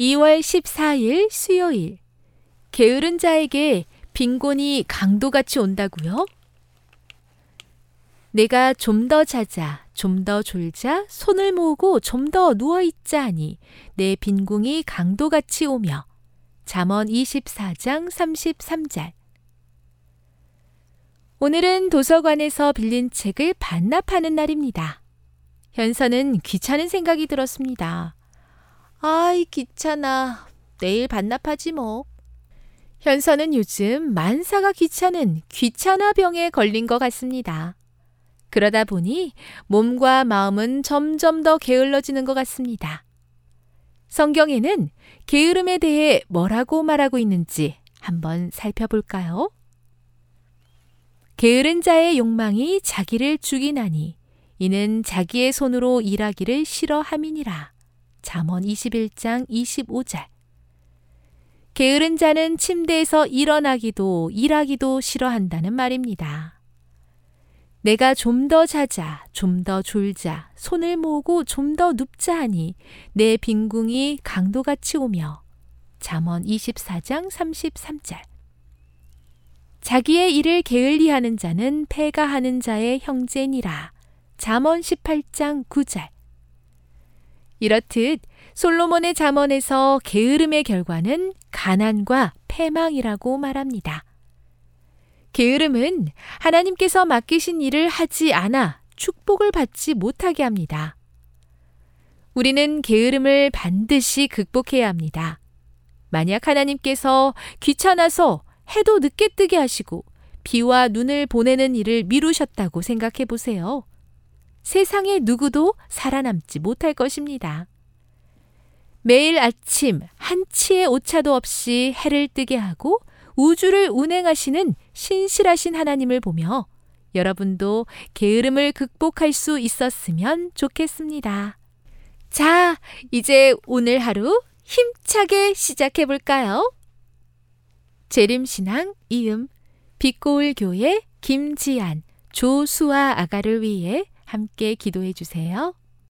2월 14일 수요일. 게으른 자에게 빈곤이 강도같이 온다고요? 내가 좀 더 자자, 좀 더 졸자, 손을 모으고 좀 더 누워있자 하니 내 빈궁이 강도같이 오며. 잠언 24장 33절. 오늘은 도서관에서 빌린 책을 반납하는 날입니다. 현서는 귀찮은 생각이 들었습니다. 아이, 귀찮아. 내일 반납하지 뭐. 현서는 요즘 만사가 귀찮은 귀찮아 병에 걸린 것 같습니다. 그러다 보니 몸과 마음은 점점 더 게을러지는 것 같습니다. 성경에는 게으름에 대해 뭐라고 말하고 있는지 한번 살펴볼까요? 게으른 자의 욕망이 자기를 죽이나니 이는 자기의 손으로 일하기를 싫어함이니라. 잠언 21장 25절. 게으른 자는 침대에서 일어나기도 일하기도 싫어한다는 말입니다. 내가 좀 더 자자, 좀 더 졸자, 손을 모으고 좀 더 눕자 하니 내 빈궁이 강도같이 오며. 잠언 24장 33절. 자기의 일을 게을리 하는 자는 패가 하는 자의 형제니라. 잠언 18장 9절. 이렇듯 솔로몬의 잠언에서 게으름의 결과는 가난과 패망이라고 말합니다. 게으름은 하나님께서 맡기신 일을 하지 않아 축복을 받지 못하게 합니다. 우리는 게으름을 반드시 극복해야 합니다. 만약 하나님께서 귀찮아서 해도 늦게 뜨게 하시고 비와 눈을 보내는 일을 미루셨다고 생각해 보세요. 세상에 누구도 살아남지 못할 것입니다. 매일 아침 한 치의 오차도 없이 해를 뜨게 하고 우주를 운행하시는 신실하신 하나님을 보며 여러분도 게으름을 극복할 수 있었으면 좋겠습니다. 자, 이제 오늘 하루 힘차게 시작해 볼까요? 재림신앙 이음 빛고울 교회 김지안 조수아 아가를 위해 함께 기도해 주세요.